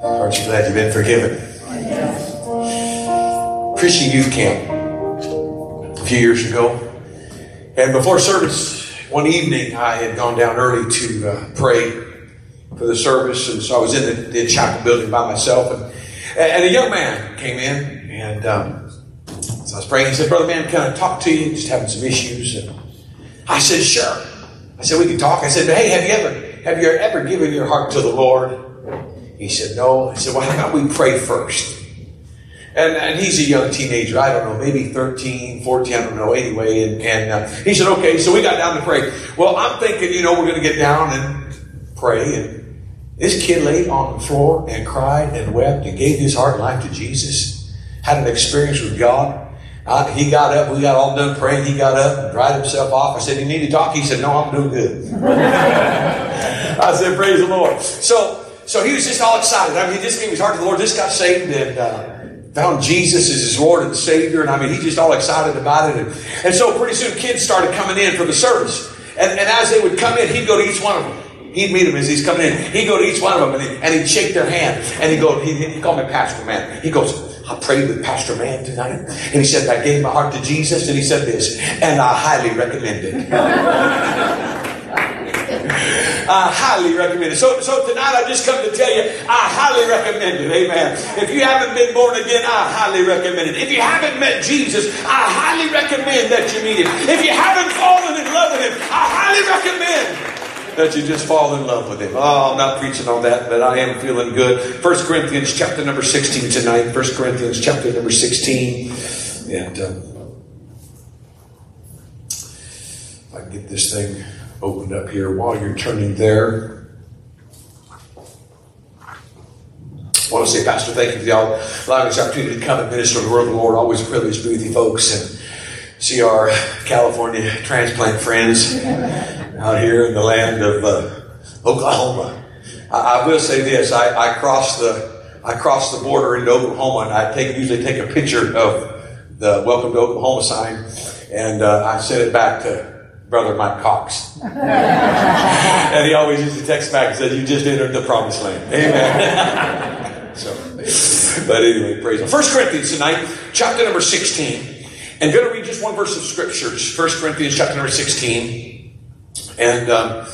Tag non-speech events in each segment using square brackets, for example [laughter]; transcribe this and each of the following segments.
Aren't you glad you've been forgiven? Christian Youth Camp a few years ago. And before service, one evening, I had gone down early to uh, pray for the service. And so I was in the, the chapel building by myself. And, and a young man came in. And um, so I was praying. He said, Brother Mann, can I talk to you? Just having some issues. And I said, Sure. I said, We can talk. I said, Hey, have you ever, have you ever given your heart to the Lord? He said, No. I said, Well, how about we pray first? And, and he's a young teenager. I don't know, maybe 13, 14, I don't know, anyway. And, and uh, he said, Okay, so we got down to pray. Well, I'm thinking, you know, we're going to get down and pray. And this kid laid on the floor and cried and wept and gave his heart and life to Jesus. Had an experience with God. He got up. We got all done praying. He got up and dried himself off. I said, "You need to talk." He said, "No, I'm doing good." [laughs] I said, "Praise the Lord." So, so he was just all excited. I mean, he just gave his heart to the Lord. Just got saved and uh, found Jesus as his Lord and Savior. And I mean, he's just all excited about it. And, and so pretty soon, kids started coming in for the service. And, and as they would come in, he'd go to each one of them. He'd meet them as he's coming in. He'd go to each one of them and, he, he'd shake their hand. And he'd go, he, he called me Pastor Mann. He goes, I prayed with Pastor Mann tonight. And he said, I gave my heart to Jesus. And he said this, and I highly recommend it. [laughs] I highly recommend it. So, so tonight I just come to tell you, I highly recommend it. Amen. If you haven't been born again, I highly recommend it. If you haven't met Jesus, I highly recommend that you meet him. If you haven't fallen in love with him, I highly recommend that you just fall in love with him. Oh, I'm not preaching on that, but I am feeling good. First Corinthians chapter number 16 tonight. First Corinthians chapter number 16. And um, I can get this thing opened up here while you're turning there. I want to say, Pastor, thank you for y'all allowing us opportunity to come and minister the word of the Lord. Always a privilege to be with you folks and see our California transplant friends out here in the land of uh, Oklahoma. I, I, will say this: I, I crossed the I crossed the border into Oklahoma, and I take usually take a picture of the "Welcome to Oklahoma" sign, and uh, I sent it back to brother Mike Cox. [laughs] and he always used to text back and said, You just entered the promised land. Amen. [laughs] so, but anyway, praise him. First Corinthians tonight, chapter number 16. And going to read just one verse of scriptures. First Corinthians chapter number 16. And um,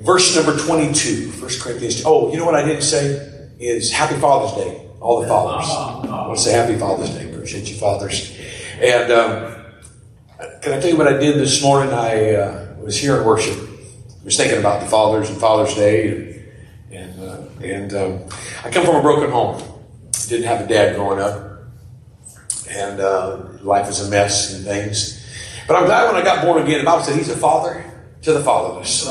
verse number 22. First Corinthians. Oh, you know what I didn't say? Is Happy Father's Day. All the fathers. I want to say Happy Father's Day. Appreciate you, fathers. And um, can I tell you what I did this morning? I uh, was here in worship. I was thinking about the fathers and Father's Day, and and, uh, and um, I come from a broken home. Didn't have a dad growing up, and uh, life was a mess and things. But I'm glad when I got born again. The Bible said He's a father to the fatherless.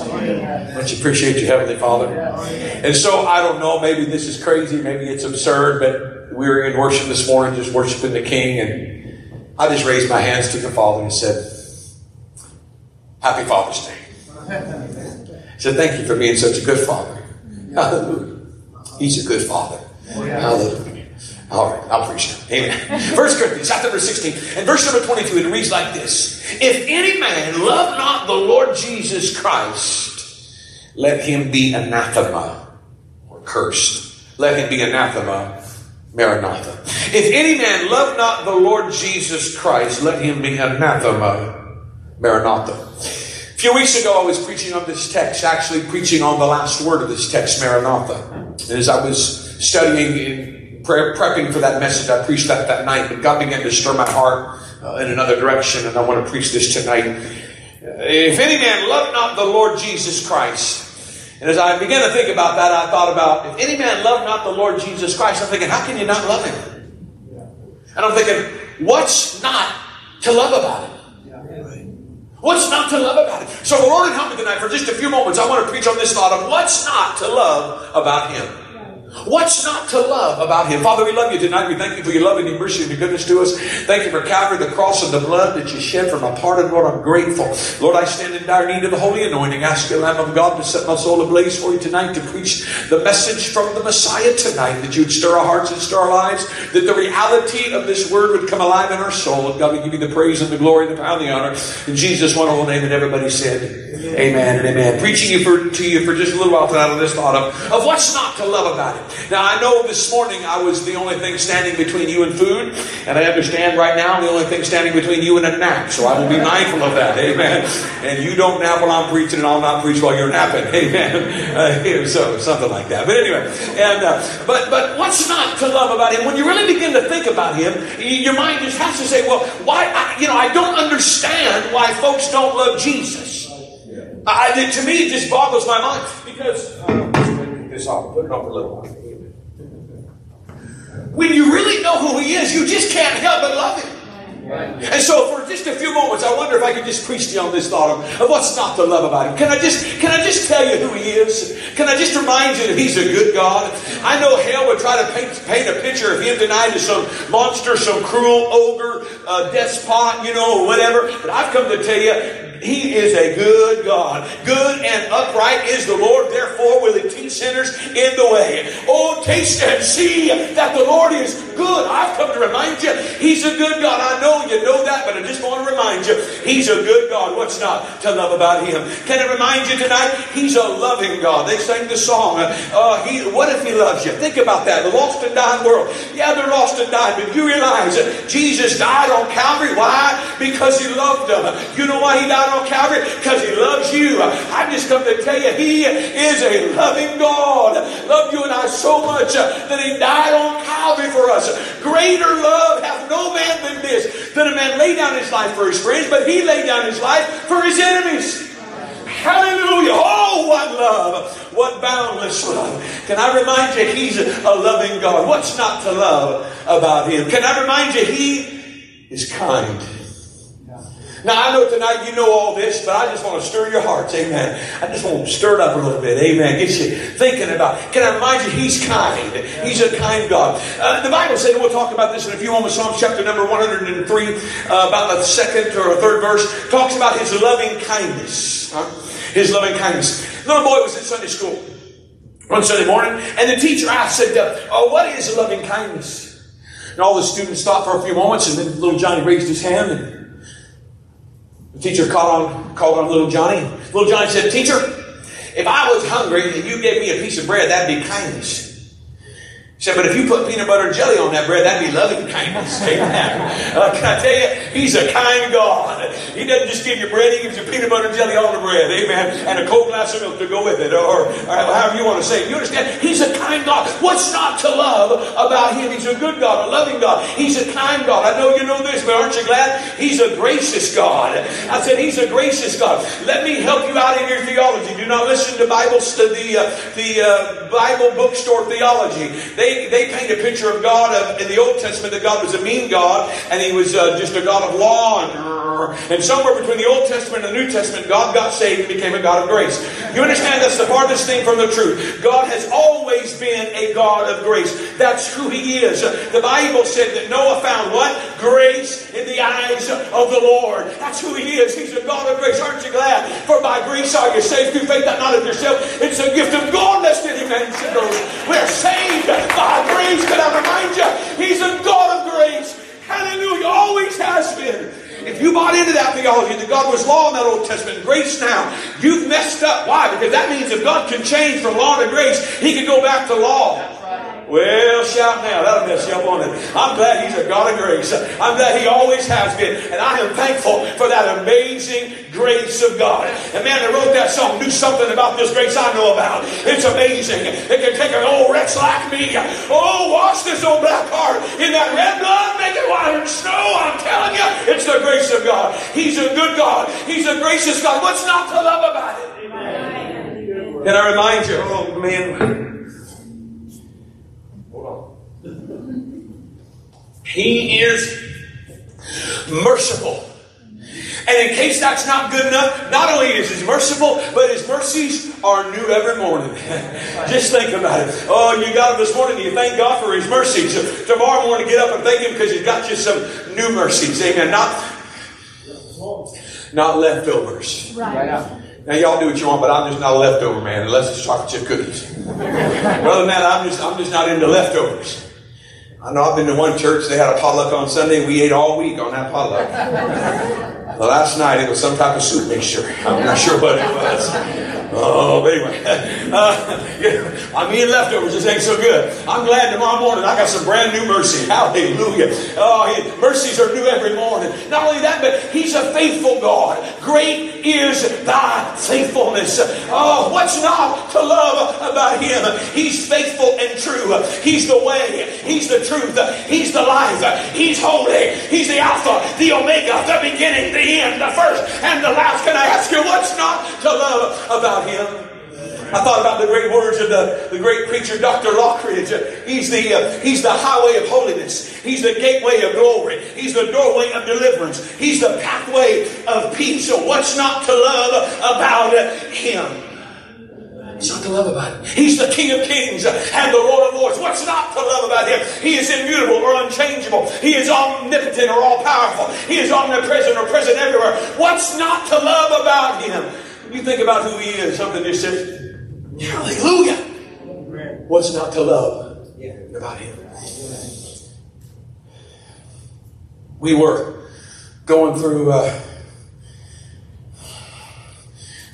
You appreciate your heavenly Father? And so I don't know. Maybe this is crazy. Maybe it's absurd. But we were in worship this morning, just worshiping the King, and I just raised my hands to the Father and said, Happy Father's Day. I said, Thank you for being such a good Father. Hallelujah. He's a good Father. Hallelujah. All right, I'll preach it. Amen. First Corinthians chapter number 16 and verse number 22, it reads like this If any man love not the Lord Jesus Christ, let him be anathema or cursed. Let him be anathema Maranatha. If any man love not the Lord Jesus Christ, let him be anathema. Maranatha. A few weeks ago, I was preaching on this text, actually preaching on the last word of this text, Maranatha. And as I was studying and prepping for that message, I preached that that night, but God began to stir my heart uh, in another direction, and I want to preach this tonight. If any man love not the Lord Jesus Christ, and as I began to think about that, I thought about if any man love not the Lord Jesus Christ, I'm thinking, how can you not love him? And I'm thinking, what's not to love about him? What's not to love about it? So Lord help me tonight for just a few moments. I want to preach on this thought of what's not to love about Him. What's not to love about Him? Father, we love you tonight. We thank you for your love and your mercy and your goodness to us. Thank you for Calvary, the cross and the blood that you shed for my pardon. Lord, I'm grateful. Lord, I stand in dire need of the holy anointing. Ask you, Lamb of God, to set my soul ablaze for you tonight to preach the message from the Messiah tonight, that you'd stir our hearts and stir our lives, that the reality of this word would come alive in our soul. And God, we give you the praise and the glory and the power and the honor. In Jesus' wonderful name, and everybody said, Amen and amen. Preaching you for, to you for just a little while tonight on this thought of, of what's not to love about it. Now, I know this morning I was the only thing standing between you and food, and I understand right now I'm the only thing standing between you and a nap, so I will be mindful of that. Amen. And you don't nap while I'm preaching, and I'll not preach while you're napping. [laughs] Amen. Uh, so, something like that. But anyway, and uh, but but what's not to love about him? When you really begin to think about him, your mind just has to say, well, why, I, you know, I don't understand why folks don't love Jesus. I, to me, it just boggles my mind because uh, this off, put it off a little while. When you really know who He is, you just can't help but love Him. And so, for just a few moments, I wonder if I could just preach to you on this thought of, of, what's not to love about Him. Can I just can I just tell you who He is? Can I just remind you that He's a good God? I know hell would try to paint, paint a picture of Him tonight as some monster, some cruel ogre, uh, despot, you know, whatever. But I've come to tell you, he is a good God. Good and upright is the Lord, therefore will He teach sinners in the way. Oh, taste and see that the Lord is good. I've come to remind you, He's a good God. I know you know that, but I just want to remind you, He's a good God. What's not to love about Him? Can I remind you tonight, He's a loving God. They sang the song, uh, he, What if He loves you? Think about that. The lost and dying world. Yeah, they're lost and dying, but you realize that Jesus died on Calvary. Why? Because He loved them. You know why He died on Calvary? Because He loves you. I've just come to tell you, He is a loving God. Loved you and I so much that He died on Calvary for us. Greater love hath no man than this, that a man lay down his life for his friends, but He laid down His life for His enemies. Hallelujah. Oh, what love. What boundless love. Can I remind you, He's a loving God. What's not to love about Him? Can I remind you, He is kind. Now, I know tonight you know all this, but I just want to stir your hearts. Amen. I just want to stir it up a little bit. Amen. Get you thinking about. Can I remind you, He's kind. He's a kind God. Uh, the Bible says, we'll talk about this in a few moments, Psalms chapter number 103, uh, about the second or third verse, talks about His loving kindness. Huh? His loving kindness. Little boy was in Sunday school one Sunday morning, and the teacher asked, said, Oh, what is loving kindness? And all the students stopped for a few moments, and then little Johnny raised his hand and the teacher called on, called on little Johnny. Little Johnny said, Teacher, if I was hungry and you gave me a piece of bread, that'd be kindness. Said, but if you put peanut butter and jelly on that bread, that'd be loving kindness. [laughs] Uh, can I tell you, He's a kind God. He doesn't just give you bread, He gives you peanut butter and jelly on the bread. Amen. And a cold glass of milk to go with it, or, or however you want to say it. You understand? He's a kind God. What's not to love about Him? He's a good God, a loving God. He's a kind God. I know you know this, but aren't you glad? He's a gracious God. I said, He's a gracious God. Let me help you out in your theology. Do not listen to Bible, to the, uh, the uh, Bible bookstore theology. They they, they paint a picture of God of, in the Old Testament that God was a mean God and he was uh, just a God of law and, and somewhere between the Old Testament and the New Testament, God got saved and became a God of grace. You understand that's the farthest thing from the truth. God has always been a God of grace. That's who he is. The Bible said that Noah found what? Grace in the eyes of the Lord. That's who he is. He's a God of grace. Aren't you glad? For by grace are you saved through faith, not of yourself. It's a gift Because that means if God can change from law to grace, He can go back to law. Well, shout now. That'll mess you up on it. I'm glad He's a God of grace. I'm glad He always has been. And I am thankful for that amazing grace of God. And man that wrote that song knew something about this grace I know about. It's amazing. It can take an old wretch like me. Oh, wash this old black heart in that red blood, make it white as snow. I'm telling you, it's the grace of God. He's a good God. He's a gracious God. What's not to love about it? Amen. Can I remind you? Oh, man. hold on. He is merciful. And in case that's not good enough, not only is He merciful, but His mercies are new every morning. [laughs] Just think about it. Oh, you got them this morning, you thank God for His mercies. Tomorrow morning, to get up and thank Him because He's got you some new mercies. Amen. Not, not leftovers. Right. Now y'all do what you want, but I'm just not a leftover man unless it's chocolate chip cookies. [laughs] Brother man, I'm just I'm just not into leftovers. I know I've been to one church, they had a potluck on Sunday. We ate all week on that potluck. [laughs] the last night it was some type of soup mixture. I'm not sure what it was. Oh, but anyway, [laughs] uh, yeah, I'm eating leftovers. This ain't so good. I'm glad tomorrow morning I got some brand new mercy. [laughs] Hallelujah. Oh, mercies are new every morning. Not only that, but He's a faithful God. Great is thy faithfulness. Oh, what's not to love about Him? He's faithful and true. He's the way. He's the truth. He's the life. He's holy. He's the Alpha, the Omega, the beginning, the end, the first, and the last. Can I ask you what's not love about Him? I thought about the great words of the, the great preacher, Dr. Lockridge. He's the, uh, he's the highway of holiness. He's the gateway of glory. He's the doorway of deliverance. He's the pathway of peace. So what's not to love about him? What's not to love about him? He's the King of Kings and the Lord of Lords. What's not to love about him? He is immutable or unchangeable. He is omnipotent or all powerful. He is omnipresent or present everywhere. What's not to love about him? You think about who he is, something just says, Hallelujah. What's not to love about him? We were going through. Uh,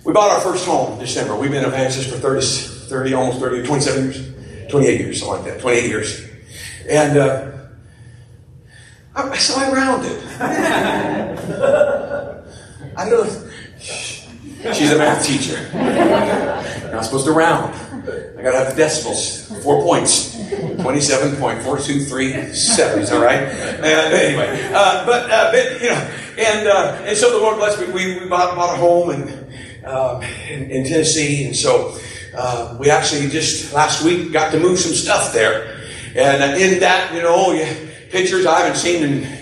we bought our first home in December. We've been in Evangelist for 30, 30, almost 30, 27 years, 28 years, something like that, 28 years. And uh, I, so I rounded. [laughs] I know she's a math teacher. You're not supposed to round. I got to have the decimals, four points. 27.4237, is that right? And anyway, uh, but, uh, but, you know, and, uh, and so the Lord blessed me. We, we bought, bought a home and, um, in, in, Tennessee, and so uh, we actually just last week got to move some stuff there. And uh, in that, you know, pictures I haven't seen in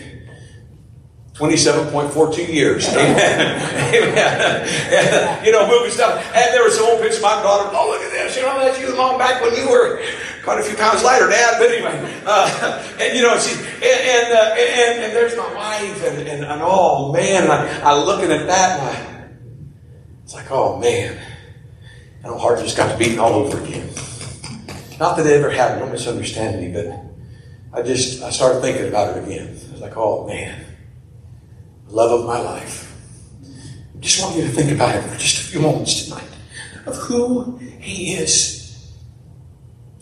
27.42 years. [laughs] Amen. Amen. And, [laughs] you know, moving stuff. And there was some old pictures of my daughter. Oh, look at this. You know, that's you long back when you were quite a few pounds lighter, Dad. But anyway, uh, [laughs] and you know, she, and, and, uh, and, and, there's my wife, and, and, and oh, man, I, I looking at that, and I, it's like, oh, man. And my heart just got beating all over again. Not that it ever happened, don't misunderstand me, but I just, I started thinking about it again. I was like, oh, man love of my life. I just want you to think about it for just a few moments tonight of who He is.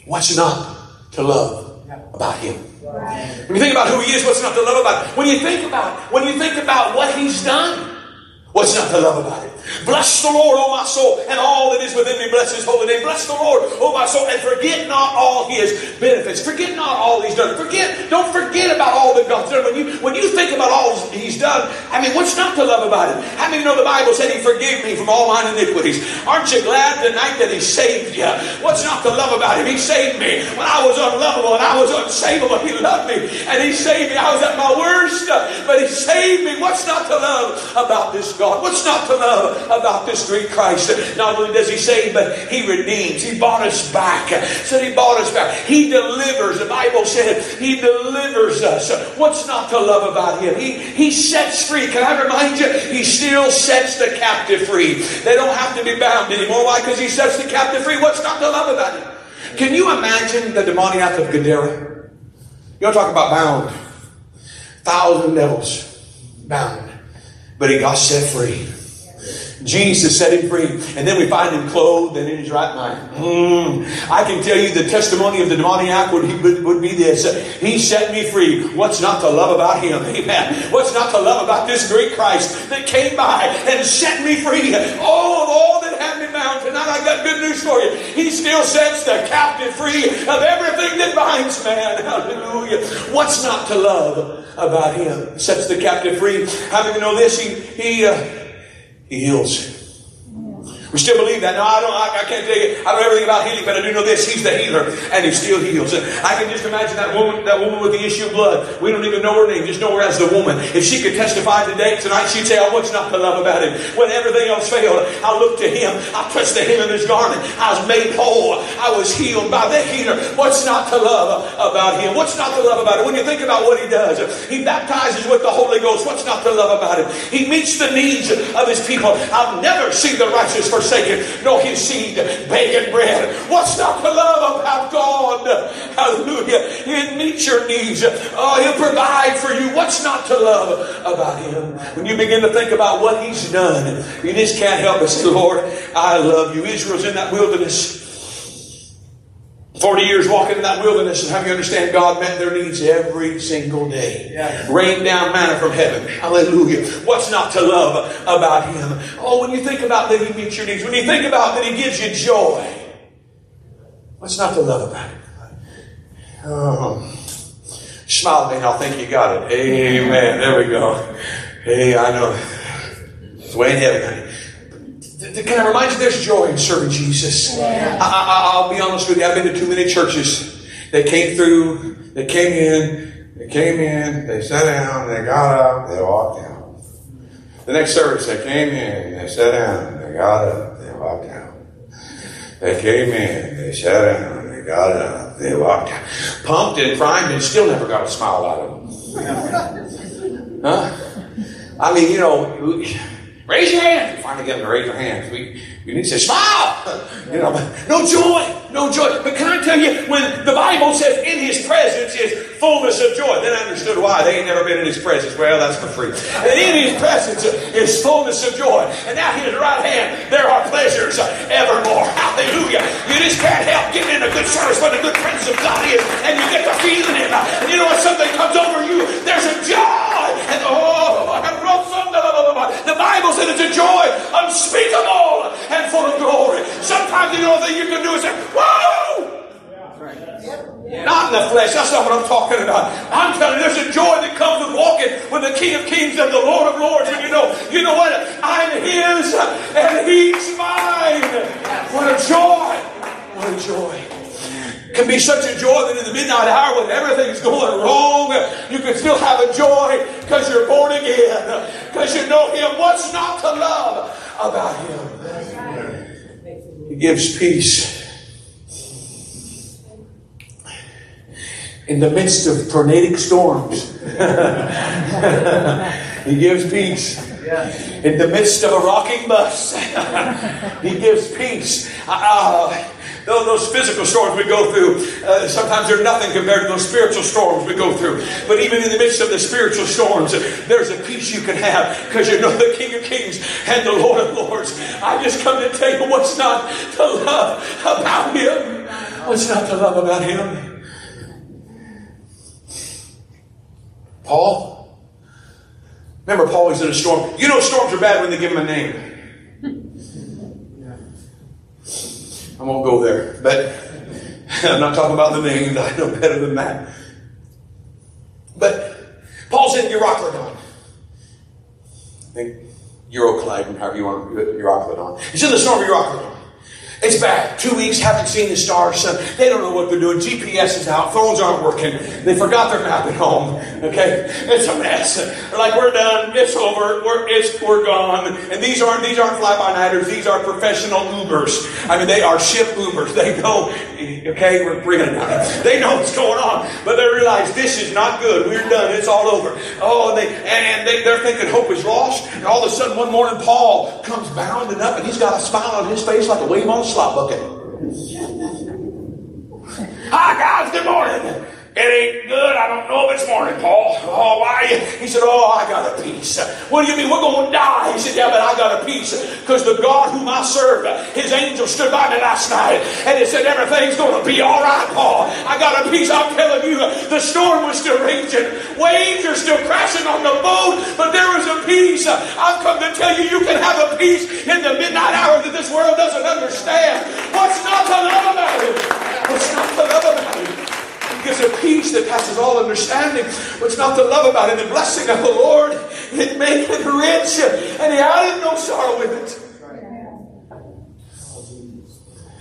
What's not to love about Him? When you think about who He is, what's not to love about Him? When you think about when you think about what He's done, what's not to love about Him? Bless the Lord, O my soul, and all that is within me. Bless his holy name. Bless the Lord, O my soul, and forget not all his benefits. Forget not all he's done. Forget, don't forget about all that God's done. When you when you think about all he's done, I mean, what's not to love about it? How many know the Bible said he forgave me from all mine iniquities? Aren't you glad tonight that he saved you? What's not to love about him? He saved me when I was unlovable and I was unsavable. He loved me and he saved me. I was at my worst, but he saved me. What's not to love about this God? What's not to love about this great Christ. Not only does He save, but He redeems. He bought us back. Said He bought us back. He delivers. The Bible said He delivers us. What's not to love about Him? He, he sets free. Can I remind you? He still sets the captive free. They don't have to be bound anymore. Why? Because He sets the captive free. What's not to love about Him? Can you imagine the demoniac of Gadara? You don't talk about bound. Thousand devils bound. But he got set free. Jesus set him free. And then we find him clothed and in his right mind. Mm. I can tell you the testimony of the demoniac would, would, would be this. He set me free. What's not to love about him? Amen. What's not to love about this great Christ that came by and set me free? Oh, of all that had me bound tonight, I got good news for you. He still sets the captive free of everything that binds man. Hallelujah. What's not to love about him? Sets the captive free. How many know this? He, he, uh, he heals. We still believe that. No, I don't. I, I, can't tell you. I don't know everything about healing, but I do know this: He's the healer, and He still heals. I can just imagine that woman, that woman with the issue of blood. We don't even know her name; just know her as the woman. If she could testify today, tonight, she'd say, "Oh, what's not to love about Him? When everything else failed, I looked to Him. I touched the hem of His garment. I was made whole. I was healed by the healer. What's not to love about Him? What's not to love about it? When you think about what He does, He baptizes with the Holy Ghost. What's not to love about Him? He meets the needs of His people. I've never seen the righteous forsaken, nor his seed begging bread. What's not to love about God? God. Hallelujah. He'll meet your needs. Oh, He'll provide for you. What's not to love about Him? When you begin to think about what He's done, you just can't help but say, Lord, I love you. Israel's in that wilderness. 40 years walking in that wilderness and having you understand God met their needs every single day. Yeah. Rained down manna from heaven. Hallelujah. What's not to love about Him? Oh, when you think about that He meets your needs, when you think about that He gives you joy, what's not to love about Him? Oh. Smile at me and I'll think you got it. Amen. There we go. Hey, I know. It's way in heaven, can I remind you there's joy in serving Jesus? Yeah. I, will be honest with you, I've been to too many churches. They came through, they came in, they came in, they sat down, they got up, they walked out. The next service, they came in, they sat down, they got up, they walked out. They came in, they sat down, they got up, they walked out. Pumped and primed and still never got a smile out of them. huh? I mean, you know, Raise your hand. You finally get them to raise their hands. We, we need to say, smile. [laughs] You know, no joy, no joy. But can I tell you, when the Bible says in his presence is fullness of joy, then I understood why. They ain't never been in his presence. Well, that's for free. And in his presence is fullness of joy. And now his right hand, there are pleasures evermore. Hallelujah. You just can't help getting in a good service when the good presence of God is. And you get the feeling it. And you know when something comes over It's a joy unspeakable and full of glory. Sometimes the only thing you can do is say, Whoa! Not in the flesh. That's not what I'm talking about. I'm telling you, there's a joy that comes with walking with the King of Kings and the Lord of Lords. And you know, you know what? I'm His and He's mine. What a joy! What a joy! Can be such a joy that in the midnight hour when everything's going wrong, you can still have a joy because you're born again, because you know Him. What's not to love about Him? He gives peace. In the midst of tornadic storms, [laughs] He gives peace. In the midst of a rocking bus, [laughs] He gives peace. Uh, those physical storms we go through, uh, sometimes they're nothing compared to those spiritual storms we go through. But even in the midst of the spiritual storms, there's a peace you can have because you know the King of Kings and the Lord of Lords. I just come to tell you what's not to love about Him. What's not to love about Him? Paul? Remember, Paul was in a storm. You know, storms are bad when they give him a name. I won't go there. But [laughs] I'm not talking about the names. I know better than that. But Paul's in Euroclydon. I think Euroclydon, however you want to put Euroclydon. He's in the storm of Euroclydon. It's bad. Two weeks, haven't seen the stars. So they don't know what they're doing. GPS is out. Phones aren't working. They forgot their map at home. Okay, it's a mess. They're like, we're done. It's over. We're it's we're gone. And these aren't these aren't fly by nighters. These are professional Ubers. I mean, they are ship Ubers. They go. Okay, we're bringing it out. They know what's going on, but they realize this is not good. We're done. It's all over. Oh, and they and they, they're thinking hope is lost. And all of a sudden, one morning, Paul comes bounding up, and he's got a smile on his face like a wave on slop bucket. Hi guys, good morning. It ain't good. I don't know if it's morning, Paul. Oh, why? He said, Oh, I got a peace. What do you mean? We're going to die. He said, Yeah, but I got a peace. Because the God whom I serve, his angel stood by me last night and he said, Everything's going to be all right, Paul. I got a peace. I'm telling you, the storm was still raging. Waves are still crashing on the boat, but peace. I've come to tell you, you can have a peace in the midnight hour that this world doesn't understand. What's not to love about it? What's not to love about it? gives a peace that passes all understanding. What's not to love about it? The blessing of the Lord, it maketh rich, and he added no sorrow with it.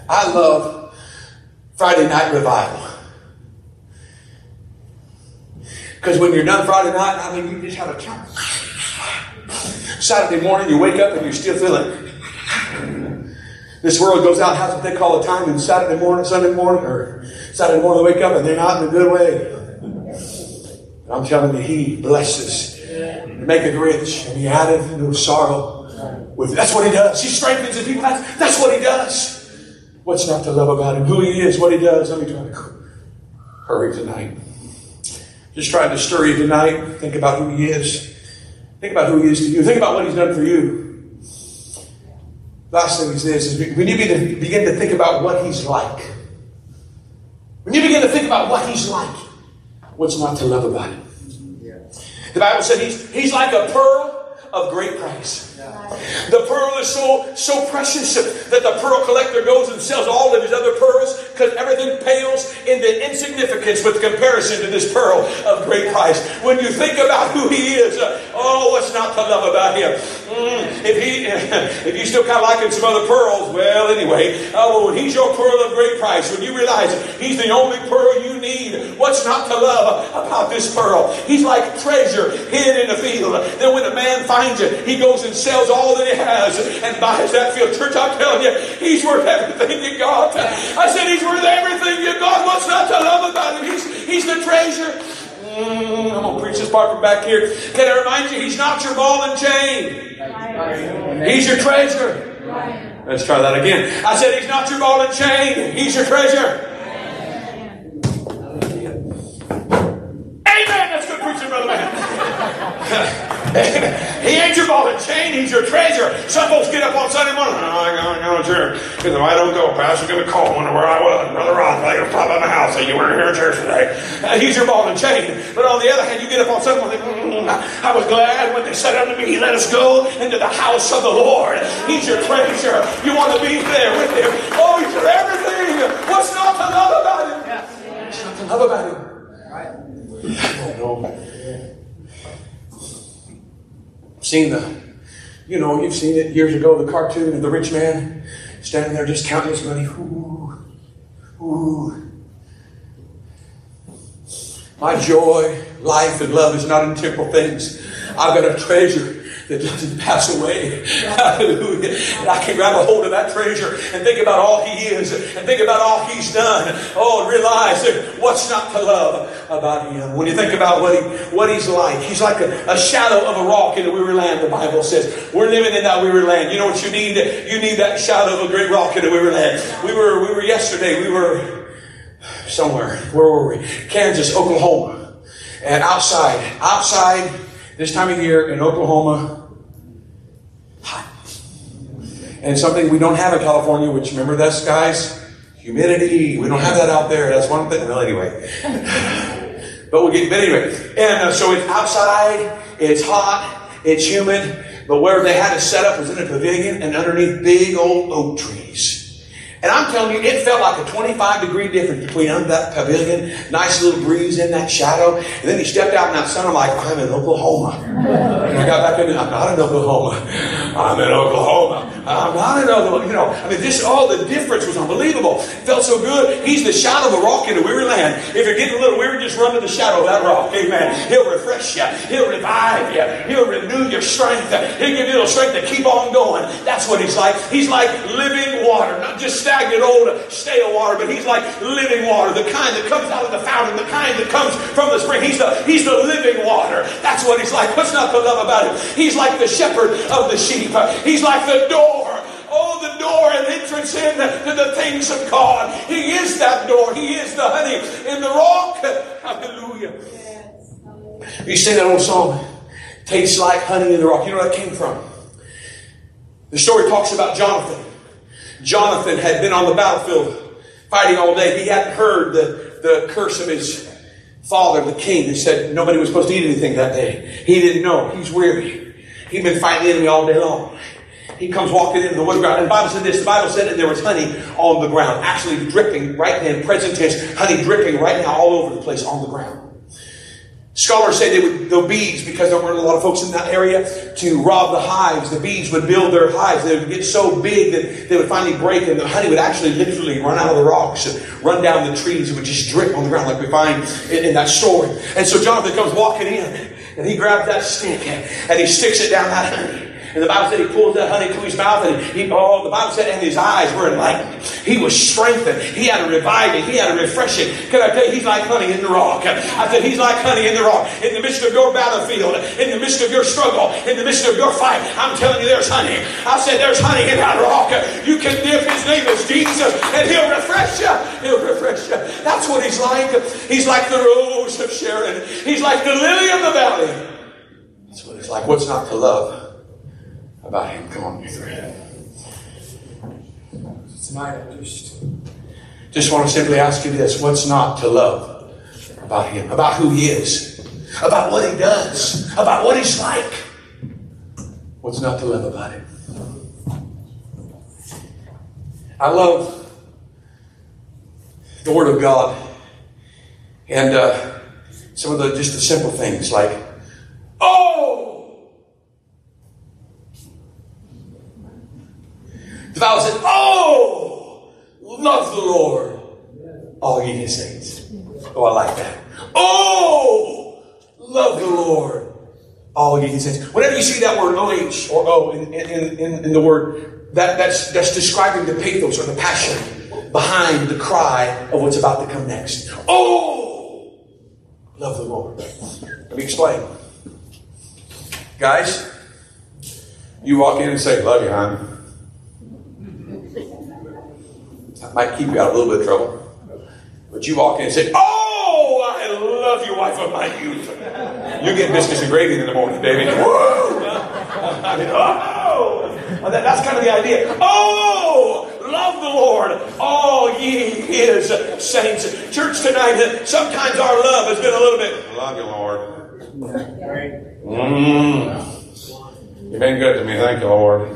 I love Friday night revival. Because when you're done Friday night, I mean, you just have a time. Saturday morning, you wake up and you're still feeling. This world goes out, has what they call a time, and Saturday morning, Sunday morning, or Saturday morning they wake up and they're not in a good way. I'm telling you, He blesses, maketh rich, and He addeth no sorrow. With that's what He does. He strengthens His people. That's, that's what He does. What's not to love about Him? Who He is, what He does. Let me try to hurry tonight. Just trying to stir you tonight. Think about who He is. Think about who He is to you. Think about what He's done for you. Last thing is this: is when you begin to think about what He's like. When you begin to think about what He's like, what's not to love about Him? The Bible said He's He's like a pearl of great price. The pearl is so so precious that the pearl collector goes and sells all of his other pearls because everything pales into insignificance with comparison to this pearl of great price. When you think about who he is, uh, oh, what's not to love about him? Mm, if he [laughs] if you still kind of liking some other pearls, well, anyway, oh, when he's your pearl of great price, when you realize he's the only pearl you need, what's not to love about this pearl? He's like treasure hid in a field. Then when a man finds it, he goes and sells all that he has and buys that field. Church, I'm telling you, he's worth everything you got. I said he's worth everything you got. What's not to love about him? He's, he's the treasure. Mm, I'm going to preach this part from back here. Can I remind you, he's not your ball and chain. He's your treasure. Let's try that again. I said he's not your ball and chain. He's your treasure. Amen. That's good preaching, brother man. [laughs] chain, he's your treasure. Some folks get up on Sunday morning, oh, I gotta go to church. Because if I don't go, Pastor's gonna call, wonder where I was. Brother Ron, I gotta pop by the house, you weren't here church today. Uh, he's your ball and chain. But on the other hand, you get up on Sunday morning, mm, I was glad when they said unto me, let us go into the house of the Lord. He's your treasure. You want to be there with him. Oh, he's your everything. What's not to love about him? What's not to love about him? Right. Oh, no seen the, you know, you've seen it years ago, the cartoon of the rich man standing there just counting his money. Ooh, ooh. My joy, life, and love is not in temporal things. I've got a treasure that doesn't pass away. Hallelujah. And I can grab a hold of that treasure and think about all He is and think about all He's done. Oh, and realize that what's not to love about Him. When you think about what, he, what He's like, He's like a, a shadow of a rock in a weary land, the Bible says. We're living in that weary land. You know what you need? You need that shadow of a great rock in a weary land. We were, we were yesterday, we were somewhere. Where were we? Kansas, Oklahoma. And outside, outside, this time of year in Oklahoma, hot. And something we don't have in California, which remember this, guys? Humidity. We don't have that out there. That's one thing. Well, anyway. [laughs] but we'll get, but anyway. And uh, so it's outside, it's hot, it's humid, but where they had it set up was in a pavilion and underneath big old oak trees. And I'm telling you, it felt like a 25 degree difference between under that pavilion, nice little breeze in that shadow. And then he stepped out in that sun. I'm like, I'm in Oklahoma. And I got back in, I'm not in Oklahoma. I'm in Oklahoma. I'm not in Oklahoma. You know, I mean, this, all the difference was unbelievable. It felt so good. He's the shadow of a rock in a weary land. If you're getting a little weary, just run to the shadow of that rock. Amen. He'll refresh you. He'll revive you. He'll renew your strength. He'll give you the strength to keep on going. That's what he's like. He's like living water, not just stagnant old stale water, but he's like living water, the kind that comes out of the fountain, the kind that comes from the spring. He's the, he's the living water. That's what he's like. What's not to love about him? He's like the shepherd of the sheep. He's like the door. Oh, the door and entrance in to the things of God. He is that door. He is the honey in the rock. Hallelujah. You sing that old song, Tastes like honey in the rock. You know where that came from? The story talks about Jonathan. Jonathan had been on the battlefield fighting all day. He hadn't heard the, the curse of his father, the king, that said nobody was supposed to eat anything that day. He didn't know. He's weary. He'd been fighting the enemy all day long. He comes walking into the wood ground. And the Bible said this. The Bible said that there was honey on the ground, actually dripping right then, present tense, honey dripping right now all over the place on the ground. Scholars say they would, the bees, because there weren't a lot of folks in that area, to rob the hives. The bees would build their hives. They would get so big that they would finally break, and the honey would actually literally run out of the rocks and run down the trees. It would just drip on the ground, like we find in, in that story. And so Jonathan comes walking in, and he grabs that stick, and he sticks it down that honey. And the Bible said he pulled that honey to his mouth, and he, oh, the Bible said, and his eyes were enlightened. He was strengthened. He had a reviving. He had a refreshing. Can I tell you, he's like honey in the rock. I said, he's like honey in the rock. In the midst of your battlefield, in the midst of your struggle, in the midst of your fight, I'm telling you, there's honey. I said, there's honey in that rock. You can dip his name is Jesus, and he'll refresh you. He'll refresh you. That's what he's like. He's like the rose of Sharon. He's like the lily of the valley. That's what he's like. What's not to love about him? Come on, three. Tonight, I just, just want to simply ask you this. What's not to love about him? About who he is? About what he does? About what he's like? What's not to love about him? I love the Word of God and uh, some of the just the simple things like, oh, the Bible says, oh, love the Lord, oh, all ye his saints. Oh, I like that. Oh, love the Lord, oh, all ye his saints. Whenever you see that word OH or O in, in, in, in the word, that, that's, that's describing the pathos or the passion behind the cry of what's about to come next. Oh, love the Lord. Let me explain. Guys, you walk in and say, Love you, hon. That might keep you out of a little bit of trouble. But you walk in and say, Oh, I love you, wife of my youth. You get biscuits and gravy in the morning, baby. [laughs] Woo! I mean, oh! That, that's kind of the idea. Oh! Love the Lord, all ye his saints. Church tonight, sometimes our love has been a little bit, love you, Lord. Mm. You've been good to me. Thank you, Lord.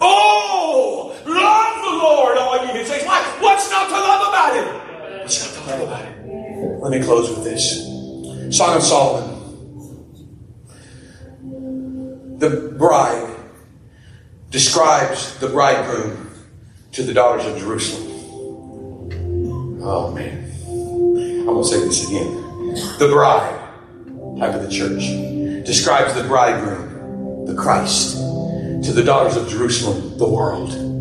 Oh, love the Lord, all ye his saints. Why? What's not to love about him? What's not to love about him? Let me close with this Song of Solomon. The bride describes the bridegroom to the daughters of Jerusalem. Oh man. I'm going to say this again. The bride, type of the church, describes the bridegroom, the Christ, to the daughters of Jerusalem, the world.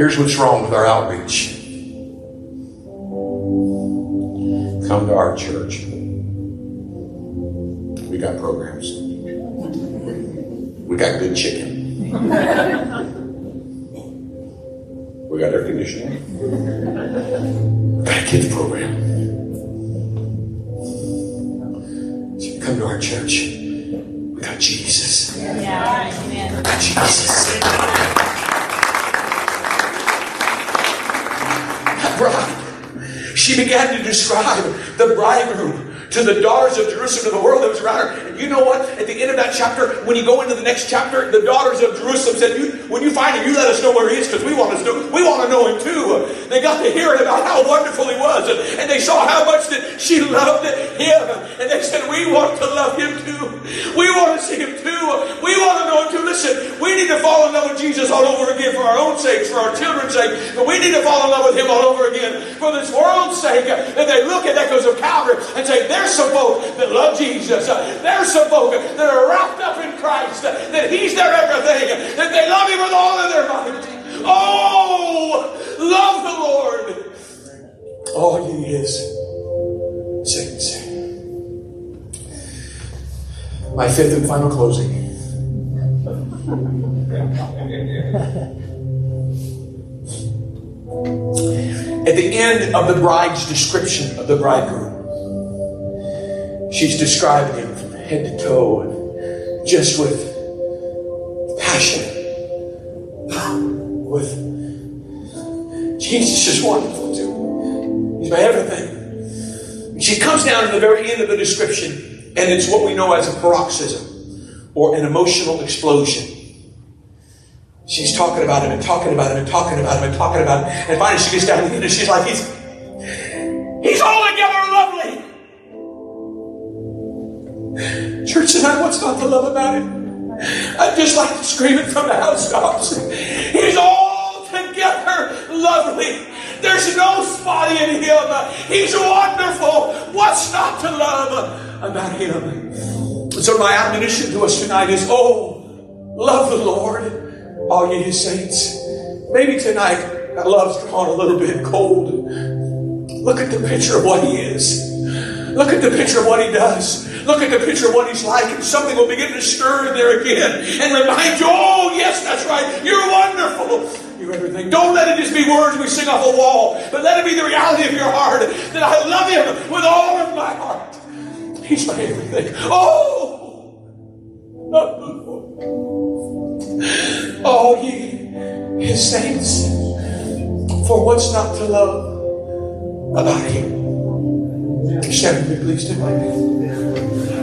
Here's what's wrong with our outreach. Come to our church. We got programs. We got good chicken. We got air conditioning. We got a kids program. So come to our church. We got Jesus. Yeah. We got Jesus. Bride. She began to describe the bridegroom to the daughters of Jerusalem, to the world that was around her. You know what? At the end of that chapter, when you go into the next chapter, the daughters of Jerusalem said, you, when you find him, you let us know where he is because we want to know, we want to know him too. They got to hear about how wonderful he was. And, they saw how much that she loved him. And they said, we want to love him too. We want to see him too. We want to know him too. Listen, we need to fall in love with Jesus all over again for our own sakes, for our children's sake. But we need to fall in love with him all over again for this world's sake. And they look at Echoes of Calvary and say, there's some folk that love Jesus. There's some folk that are wrapped up in Christ, that He's their everything, that they love Him with all of their might. Oh, love the Lord. All ye His saints. My fifth and final closing. At the end of the bride's description of the bridegroom, She's from head to toe and just with passion. [sighs] With Jesus is wonderful too. He's my everything. She comes down to the very end of the description, and it's what we know as a paroxysm or an emotional explosion. She's talking about him and talking about him and talking about him and talking about him. And finally she gets down to the end and she's like, he's, he's altogether lovely. Church tonight, what's not to love about him? I'd just like to scream it from the housetops. He's altogether lovely. There's no spot in him. He's wonderful. What's not to love about him? So my admonition to us tonight is, oh, love the Lord, all ye his saints. Maybe tonight that love's drawn a little bit cold. Look at the picture of what he is. Look at the picture of what he does. Look at the picture of what he's like, and something will begin to stir in there again and remind you, oh, yes, that's right. You're wonderful. You're everything. Don't let it just be words we sing off a wall, but let it be the reality of your heart that I love Him with all of my heart. He's my everything. Oh! Oh, ye, His saints, for what's not to love about Him? Stand with please, to my.